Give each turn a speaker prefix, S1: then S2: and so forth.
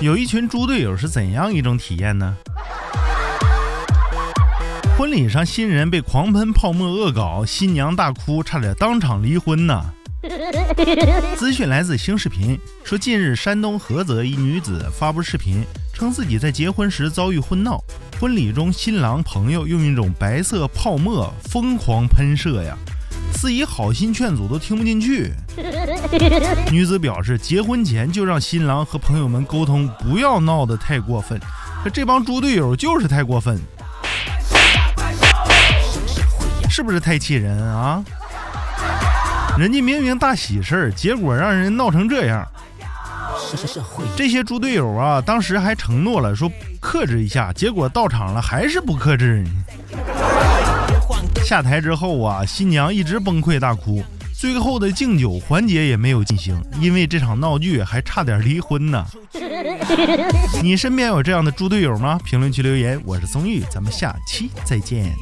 S1: 有一群猪队友是怎样一种体验呢？婚礼上，新人被狂喷泡沫恶搞，新娘大哭，差点当场离婚呢。资讯来自新视频，说近日山东菏泽一女子发布视频，称自己在结婚时遭遇婚闹，婚礼中新郎朋友用一种白色泡沫疯狂喷射呀，司仪好心劝阻都听不进去。女子表示，结婚前就让新郎和朋友们沟通，不要闹得太过分，可这帮猪队友就是太过分，是不是太气人啊？人家明明大喜事儿，结果让人闹成这样。这些猪队友啊，当时还承诺了说克制一下，结果到场了还是不克制。下台之后啊，新娘一直崩溃大哭，最后的敬酒环节也没有进行，因为这场闹剧还差点离婚呢。你身边有这样的猪队友吗？评论区留言。我是松玉，咱们下期再见。